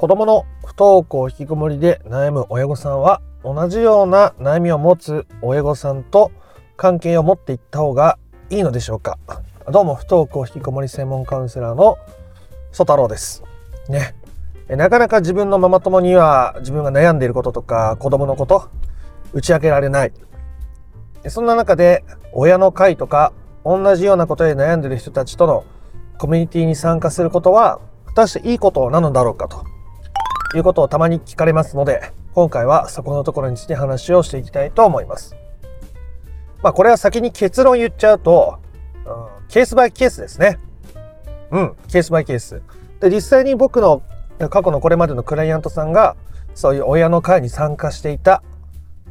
子供の不登校引きこもりで悩む親御さんは同じような悩みを持つ親御さんと関係を持っていった方がいいのでしょうか？どうも不登校引きこもり専門カウンセラーの曽太郎です。ね。なかなか自分のママ友には自分が悩んでいることとか子供のこと打ち明けられない。そんな中で親の会とか同じようなことで悩んでいる人たちとのコミュニティに参加することは果たしていいことなのだろうかと。いうことをたまに聞かれますので今回はそこのところについて話をしていきたいと思います。まあこれは先に結論言っちゃうと、うん、ケースバイケースですね。うん、ケースバイケース。で、実際に僕の過去のこれまでのクライアントさんがそういう親の会に参加していた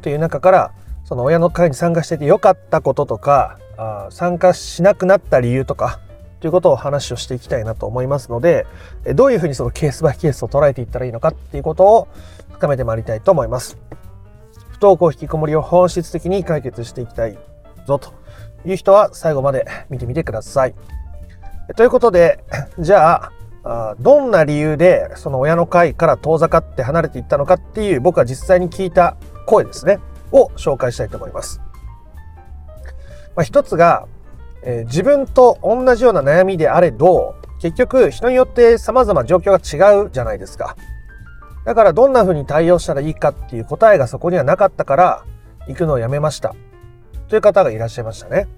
という中からその親の会に参加していて良かったこととかあ参加しなくなった理由とかということを話をしていきたいなと思いますのでどういうふうにそのケースバイケースを捉えていったらいいのかっていうことを深めてまいりたいと思います。不登校引きこもりを本質的に解決していきたいぞという人は最後まで見てみてください。ということで じゃあどんな理由でその親の会から遠ざかって離れていったのかっていう僕は実際に聞いた声ですねを紹介したいと思います。まあ、一つがえー、自分と同じような悩みであれど結局人によって様々状況が違うじゃないですか。だからどんな風に対応したらいいかっていう答えがそこにはなかったから行くのをやめました。という方がいらっしゃいましたね。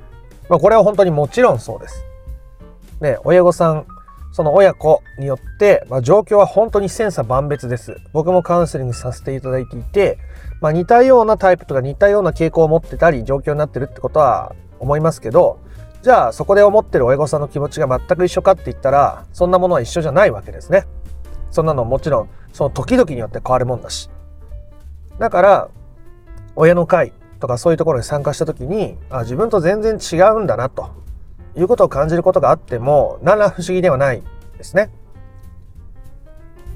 まあこれは本当にもちろんそうです。ね、親御さん、その親子によって、まあ、状況は本当に千差万別です。僕もカウンセリングさせていただいていて、まあ、似たようなタイプとか似たような傾向を持ってたり状況になってるってことは思いますけど、じゃあそこで思ってる親御さんの気持ちが全く一緒かって言ったらそんなものは一緒じゃないわけですね。そんなのもちろんその時々によって変わるもんだし。だから親の会とかそういうところに参加した時にあ自分と全然違うんだなということを感じることがあっても何ら不思議ではないですね。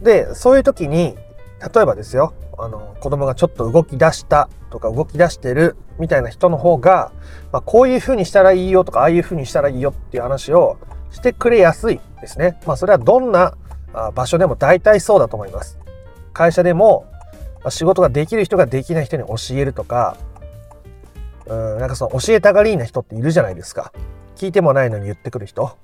でそういう時に例えばですよあの子供がちょっと動き出したとか動き出してるみたいな人の方が、まあ、こういうふうにしたらいいよとかああいうふうにしたらいいよっていう話をしてくれやすいですね。まあそれはどんな場所でも大体そうだと思います。会社でも仕事ができる人ができない人に教えるとか、うん、なんかその教えたがりな人っているじゃないですか。聞いてもないのに言ってくる人。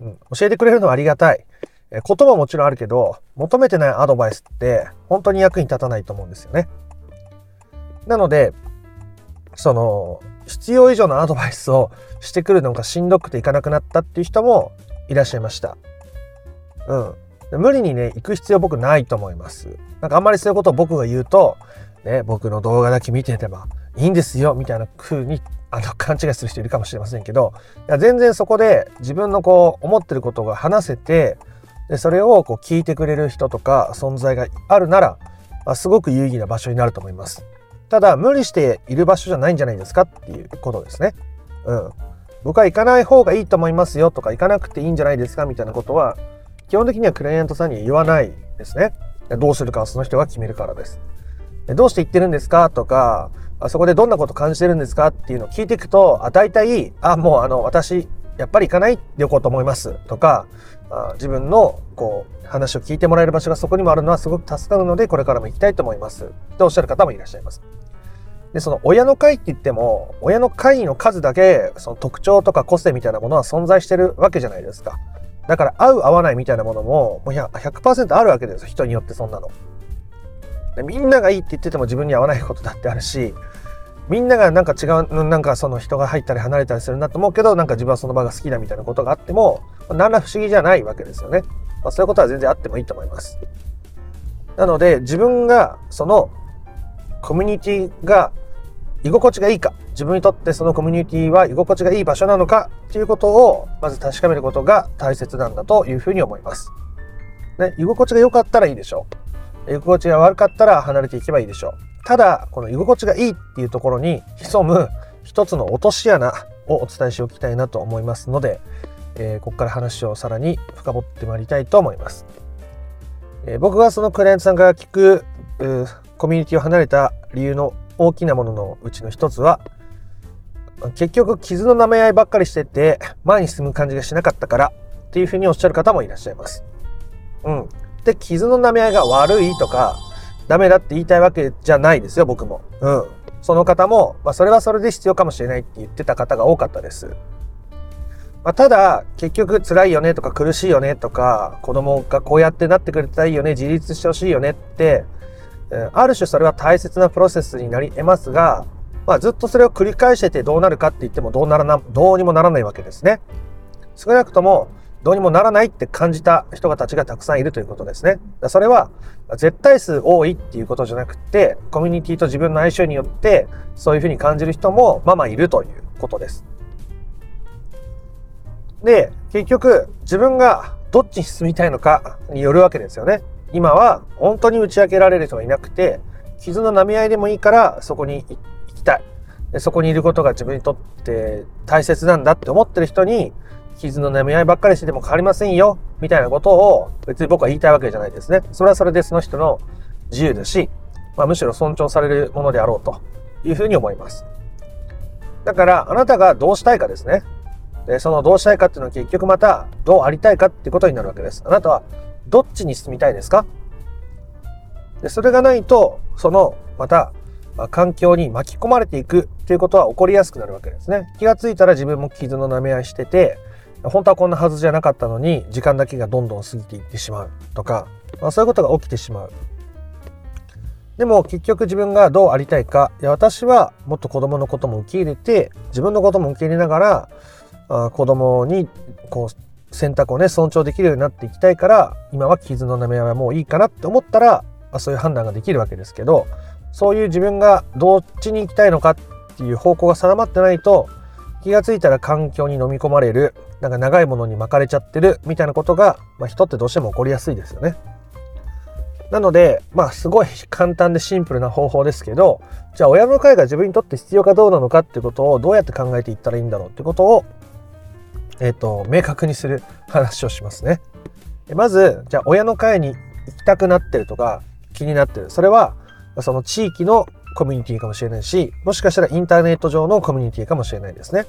うん、教えてくれるのはありがたい。言葉ももちろんあるけど、求めてないアドバイスって本当に役に立たないと思うんですよね。なので、その、必要以上のアドバイスをしてくるのがしんどくていかなくなったっていう人もいらっしゃいました。うん。無理にね、行く必要僕ないと思います。なんかあんまりそういうことを僕が言うと、ね、僕の動画だけ見てればいいんですよ、みたいな風にあの勘違いする人いるかもしれませんけど、いや全然そこで自分のこう思ってることが話せて、でそれをこう聞いてくれる人とか存在があるなら、まあ、すごく有意義な場所になると思います。ただ無理している場所じゃないんじゃないですかっていうことですね。うん。僕は行かない方がいいと思いますよとか行かなくていいんじゃないですかみたいなことは基本的にはクライアントさんに言わないですね。どうするかはその人が決めるからです。どうして言ってるんですかとか、あそこでどんなこと感じてるんですかっていうのを聞いていくと、あ、大体、あ、もうあの、私、やっぱり行かないでおこうと思いますとか、自分のこう話を聞いてもらえる場所がそこにもあるのはすごく助かるのでこれからも行きたいと思いますっておっしゃる方もいらっしゃいます。でその親の会って言っても親の会の数だけその特徴とか個性みたいなものは存在してるわけじゃないですか。だから合う合わないみたいなものももう100%あるわけですよ人によってそんなの。みんながいいって言ってても自分に合わないことだってあるしみんながなんか違うなんかその人が入ったり離れたりするなと思うけどなんか自分はその場が好きだみたいなことがあっても何ら不思議じゃないわけですよね。まあ、そういうことは全然あってもいいと思います。なので自分がそのコミュニティが居心地がいいか自分にとってそのコミュニティは居心地がいい場所なのかっていうことをまず確かめることが大切なんだというふうに思います。ね、居心地が良かったらいいでしょう。居心地が悪かったら離れていけばいいでしょう。ただ、この居心地がいいっていうところに潜む一つの落とし穴をお伝えしておきたいなと思いますので、えー、ここから話をさらに深掘ってまいりたいと思います。えー、僕がそのクライアントさんから聞くコミュニティを離れた理由の大きなもののうちの一つは結局傷の舐め合いばっかりしてて前に進む感じがしなかったからっていうふうにおっしゃる方もいらっしゃいます。うん。って傷の舐め合いが悪いとか、ダメだって言いたいわけじゃないですよ、僕も。うん。その方も、まあ、それはそれで必要かもしれないって言ってた方が多かったです。まあ、ただ、結局辛いよねとか苦しいよねとか、子供がこうやってなってくれたらいいよね、自立してほしいよねって、ある種それは大切なプロセスになり得ますが、まあ、ずっとそれを繰り返しててどうなるかって言ってもどうならな、どうにもならないわけですね。少なくとも、どうにもならないって感じた人たちがたくさんいるということですね。それは絶対数多いっていうことじゃなくて、コミュニティと自分の相性によってそういうふうに感じる人もまあまあいるということです。で、結局、自分がどっちに進みたいのかによるわけですよね。今は本当に打ち明けられる人がいなくて、傷の舐め合いでもいいからそこに行きたい。でそこにいることが自分にとって大切なんだって思ってる人に、傷の舐め合いばっかりしてても変わりませんよ、みたいなことを別に僕は言いたいわけじゃないですね。それはそれでその人の自由だし、まあ、むしろ尊重されるものであろうというふうに思います。だから、あなたがどうしたいかですね。で、そのどうしたいかっていうのは結局またどうありたいかっていうことになるわけです。あなたはどっちに進みたいですか？で、それがないと、その、また、環境に巻き込まれていくっていうことは起こりやすくなるわけですね。気がついたら自分も傷の舐め合いしてて、本当はこんなはずじゃなかったのに、時間だけがどんどん過ぎていってしまうとか、まあ、そういうことが起きてしまう。でも結局自分がどうありたいか、いや私はもっと子供のことも受け入れて、自分のことも受け入れながら、あ子供にこう選択をね尊重できるようになっていきたいから今は傷の舐め合いはもういいかなって思ったらあそういう判断ができるわけですけどそういう自分がどっちに行きたいのかっていう方向が定まってないと気が付いたら環境に飲み込まれるなんか長いものに巻かれちゃってるみたいなことが、まあ、人ってどうしても起こりやすいですよね。なので、まあすごい簡単でシンプルな方法ですけど、じゃあ親の会が自分にとって必要かどうなのかっていうことをどうやって考えていったらいいんだろうってことをえっ、ー、と、明確にする話をしますね。まず、じゃあ親の会に行きたくなってるとか気になってる。それは、その地域のコミュニティかもしれないし、もしかしたらインターネット上のコミュニティかもしれないですね。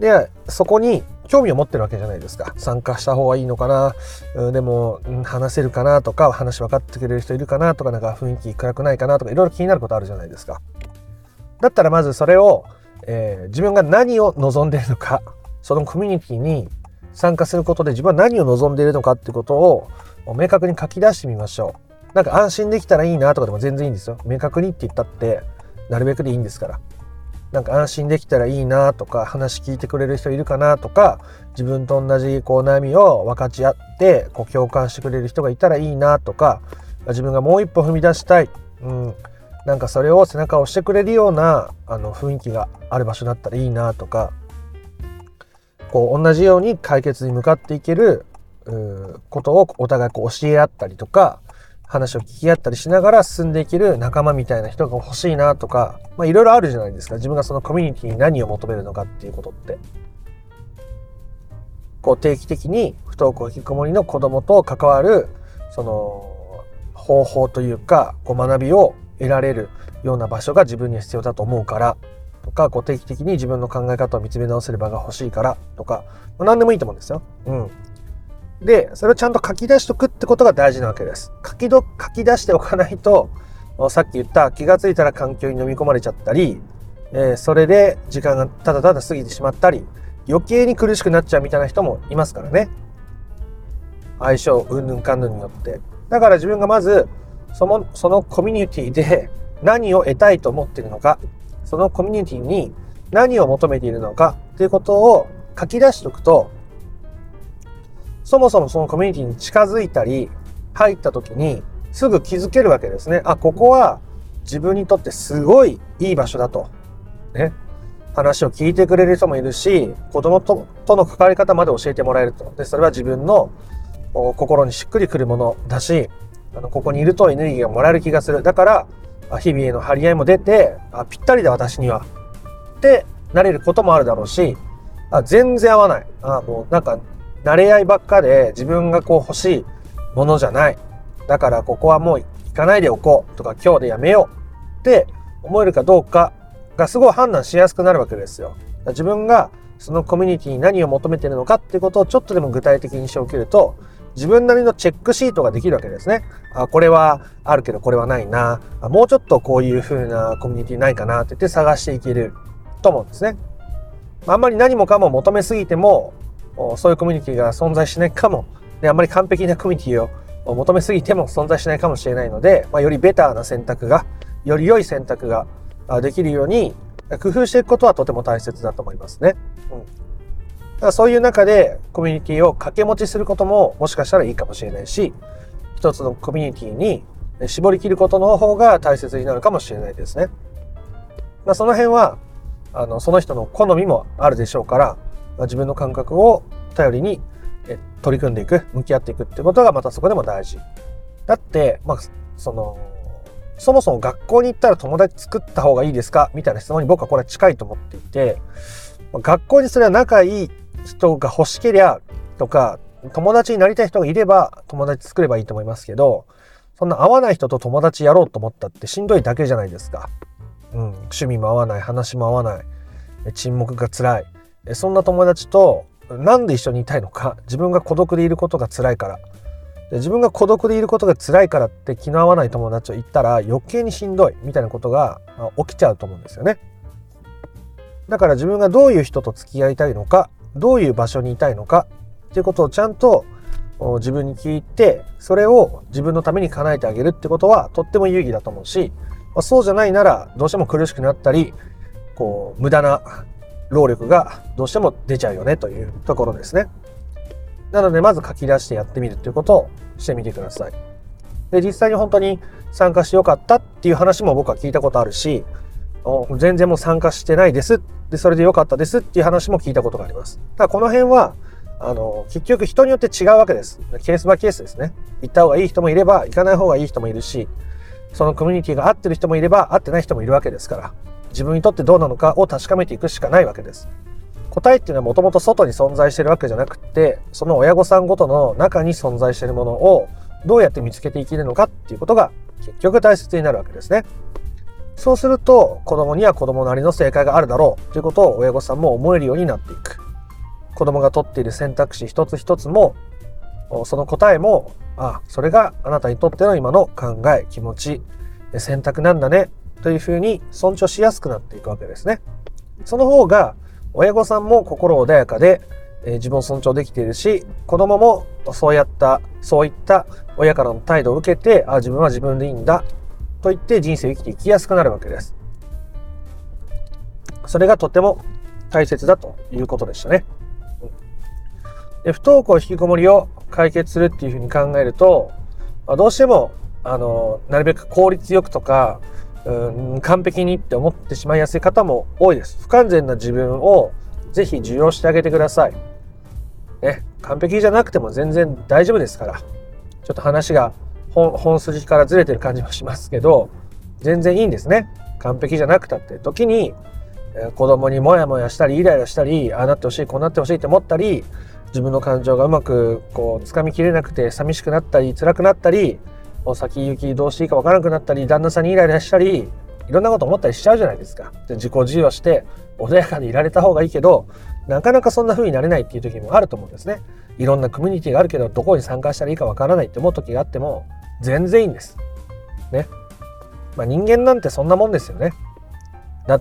で、そこに興味を持ってるわけじゃないですか。参加した方がいいのかな、でも、話せるかなとか、話分かってくれる人いるかなとか、なんか雰囲気暗くないかなとか、いろいろ気になることあるじゃないですか。だったらまずそれを、えー、自分が何を望んでいるのか、そのコミュニティに参加することで自分は何を望んでいるのかってことを明確に書き出してみましょう。なんか安心できたらいいなとかでも全然いいんですよ。明確にって言ったってなるべくでいいんですから。なんか安心できたらいいなとか話聞いてくれる人いるかなとか自分と同じこう悩みを分かち合ってこう共感してくれる人がいたらいいなとか自分がもう一歩踏み出したい、うん、なんかそれを背中を押してくれるようなあの雰囲気がある場所だったらいいなとかこう同じように解決に向かっていけることをお互いこう教え合ったりとか話を聞き合ったりしながら進んでいける仲間みたいな人が欲しいなとか、まあいろいろあるじゃないですか。自分がそのコミュニティに何を求めるのかっていうことって。こう定期的に不登校引きこもりの子供と関わる、その方法というか、こう学びを得られるような場所が自分には必要だと思うから、とか、こう定期的に自分の考え方を見つめ直せる場が欲しいからとか、まあ、何でもいいと思うんですよ。うん。で、それをちゃんと書き出しとくってことが大事なわけです。書きど、書き出しておかないと、さっき言った気がついたら環境に飲み込まれちゃったり、えー、それで時間がただただ過ぎてしまったり、余計に苦しくなっちゃうみたいな人もいますからね。相性、うんぬんかんぬんによって。だから自分がまず、その、そのコミュニティで何を得たいと思っているのか、そのコミュニティに何を求めているのかっていうことを書き出しておくと、そもそもそのコミュニティに近づいたり、入った時にすぐ気づけるわけですね。あ、ここは自分にとってすごいいい場所だと。ね。話を聞いてくれる人もいるし、子供ととの関わり方まで教えてもらえると。で、それは自分の心にしっくりくるものだし、あのここにいるとエネルギーがもらえる気がする。だから、日々への張り合いも出て、あ、ぴったりだ私には。ってなれることもあるだろうし、あ、全然合わない。あ、もうなんか、慣れ合いばっかで自分がこう欲しいものじゃない。だからここはもう行かないでおこうとか今日でやめようって思えるかどうかがすごい判断しやすくなるわけですよ。自分がそのコミュニティに何を求めてるのかっていうことをちょっとでも具体的にしておけると自分なりのチェックシートができるわけですね。あ、これはあるけどこれはないな。あもうちょっとこういう風なコミュニティないかなって言って探していけると思うんですね。あんまり何もかも求めすぎても、そういうコミュニティが存在しないかも、であまり完璧なコミュニティを求めすぎても存在しないかもしれないので、まあ、よりベターな選択が、より良い選択ができるように工夫していくことはとても大切だと思いますね。うん、だからそういう中でコミュニティを掛け持ちすることももしかしたらいいかもしれないし、一つのコミュニティに絞り切ることの方が大切になるかもしれないですね。まあ、その辺はあのその人の好みもあるでしょうから、自分の感覚を頼りに取り組んでいく向き合っていくってことがまたそこでも大事。だって、まあ、そのそもそも学校に行ったら友達作った方がいいですか？みたいな質問に僕はこれは近いと思っていて学校にそれは仲いい人が欲しけりゃとか友達になりたい人がいれば友達作ればいいと思いますけどそんな合わない人と友達やろうと思ったってしんどいだけじゃないですか。うん、趣味も合わない話も合わない沈黙が辛いそんな友達となんで一緒にいたいのか。自分が孤独でいることが辛いから。で自分が孤独でいることが辛いからって気の合わない友達と言ったら余計にしんどいみたいなことが起きちゃうと思うんですよね。だから自分がどういう人と付き合いたいのかどういう場所にいたいのかっていうことをちゃんと自分に聞いてそれを自分のために叶えてあげるってことはとっても有意義だと思うし、そうじゃないならどうしても苦しくなったりこう無駄な労力がどうしても出ちゃうよねというところですね。なのでまず書き出してやってみるっていうことをしてみてください。で実際に本当に参加してよかったっていう話も僕は聞いたことあるし全然もう参加してないですでそれでよかったですっていう話も聞いたことがあります。ただこの辺はあの結局人によって違うわけです。ケースバイケースですね。行った方がいい人もいれば行かない方がいい人もいるしそのコミュニティが合ってる人もいれば合ってない人もいるわけですから自分にとってどうなのかを確かめていくしかないわけです。答えっていうのはもともと外に存在してるわけじゃなくてその親御さんごとの中に存在しているものをどうやって見つけていけるのかっていうことが結局大切になるわけですね。そうすると子供には子供なりの正解があるだろうということを親御さんも思えるようになっていく。子供が取っている選択肢一つ一つもその答えもあそれがあなたにとっての今の考え気持ち選択なんだね。というふうに尊重しやすくなっていくわけですね。その方が親御さんも心穏やかで、えー、自分を尊重できているし子供もそうやったそういった親からの態度を受けてあ自分は自分でいいんだと言って人生を生きていきやすくなるわけです。それがとても大切だということでしたね。で不登校引きこもりを解決するっていうふうに考えると、まあ、どうしてもあのなるべく効率よくとかうん完璧にって思ってしまいやすい方も多いです。不完全な自分をぜひ受容してあげてください。ね、完璧じゃなくても全然大丈夫ですから。ちょっと話が本筋からずれてる感じもしますけど、全然いいんですね。完璧じゃなくたって。時に、え子供にモヤモヤしたり、イライラしたり、ああなってほしい、こうなってほしいって思ったり、自分の感情がうまくこう掴みきれなくて寂しくなったり辛くなったり先行きどうしていいか分からなくなったり旦那さんにイライラしたりいろんなこと思ったりしちゃうじゃないですか。で自己授与して穏やかでいられた方がいいけどなかなかそんな風になれないっていう時もあると思うんですね。いろんなコミュニティがあるけどどこに参加したらいいか分からないって思う時があっても全然いいんです。ね。まあ、人間なんてそんなもんですよね。だ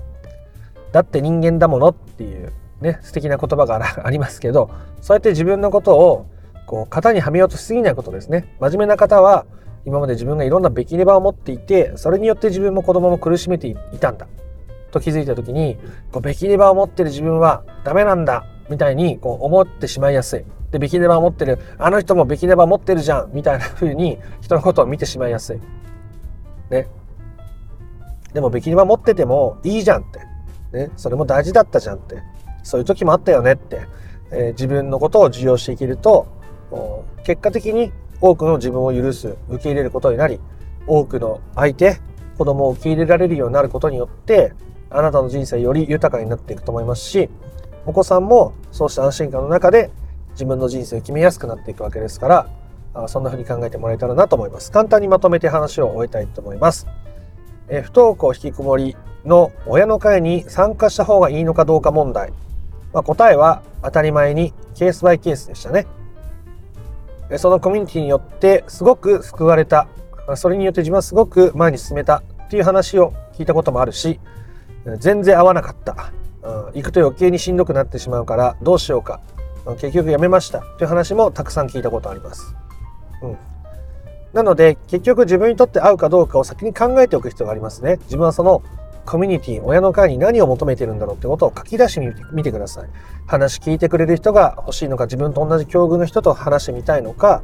だって人間だものっていうね、素敵な言葉が ありますけど、そうやって自分のことをこう型にはめようとしすぎないことですね。真面目な方は今まで自分がいろんなべきレバーを持っていて、それによって自分も子供も苦しめていたんだ。と気づいた時に、こうべきレバーを持ってる自分はダメなんだ。みたいにこう思ってしまいやすい。で、べきレバーを持ってる、あの人もべきレバー持ってるじゃん。みたいな風に人のことを見てしまいやすい。ね。でもべきレバー持っててもいいじゃんって。ね。それも大事だったじゃんって。そういう時もあったよねって、えー、自分のことを受容していけると結果的に多くの自分を許す受け入れることになり多くの相手子供を受け入れられるようになることによってあなたの人生より豊かになっていくと思いますしお子さんもそうした安心感の中で自分の人生を決めやすくなっていくわけですからそんな風に考えてもらえたらなと思います。簡単にまとめて話を終えたいと思います。え不登校引きこもりの親の会に参加した方がいいのかどうか問題。まあ、答えは当たり前にケースバイケースでしたね。そのコミュニティによってすごく救われた。それによって自分はすごく前に進めたっていう話を聞いたこともあるし、全然合わなかった。うん行くと余計にしんどくなってしまうからどうしようか。結局やめましたという話もたくさん聞いたことあります。うん。なので結局自分にとって合うかどうかを先に考えておく必要がありますね。自分はそのコミュニティ、親の会に何を求めてるんだろうってことを書き出してみてください。話聞いてくれる人が欲しいのか、自分と同じ境遇の人と話してみたいのか、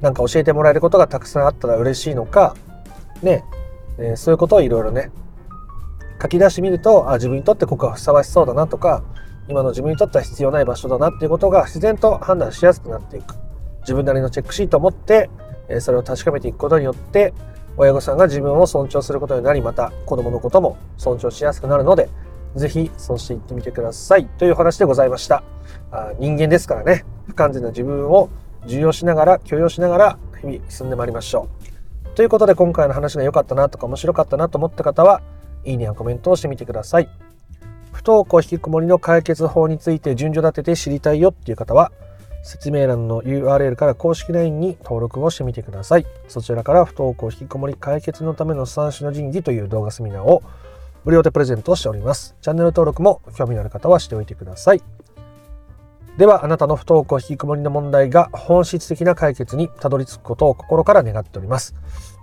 何か教えてもらえることがたくさんあったら嬉しいのか、ね、えー、そういうことをいろいろね、書き出してみると、あ、自分にとってここはふさわしそうだなとか、今の自分にとっては必要ない場所だなっていうことが自然と判断しやすくなっていく。自分なりのチェックシートを持って、えー、それを確かめていくことによって、親御さんが自分を尊重することになり、また子供のことも尊重しやすくなるので、ぜひそうしていってみてください。という話でございました。あ人間ですからね、不完全な自分を重要しながら、許容しながら、日々進んでまいりましょう。ということで、今回の話が良かったなとか面白かったなと思った方は、いいねやコメントをしてみてください。不登校引きこもりの解決法について順序立てて知りたいよっていう方は、説明欄の URL から公式 LINE に登録をしてみてください。そちらから不登校引きこもり解決のための三種の神器という動画セミナーを無料でプレゼントしております。チャンネル登録も興味のある方はしておいてください。では、あなたの不登校引きこもりの問題が本質的な解決にたどり着くことを心から願っております。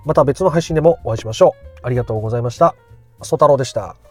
また別の配信でもお会いしましょう。ありがとうございました。ソ太郎でした。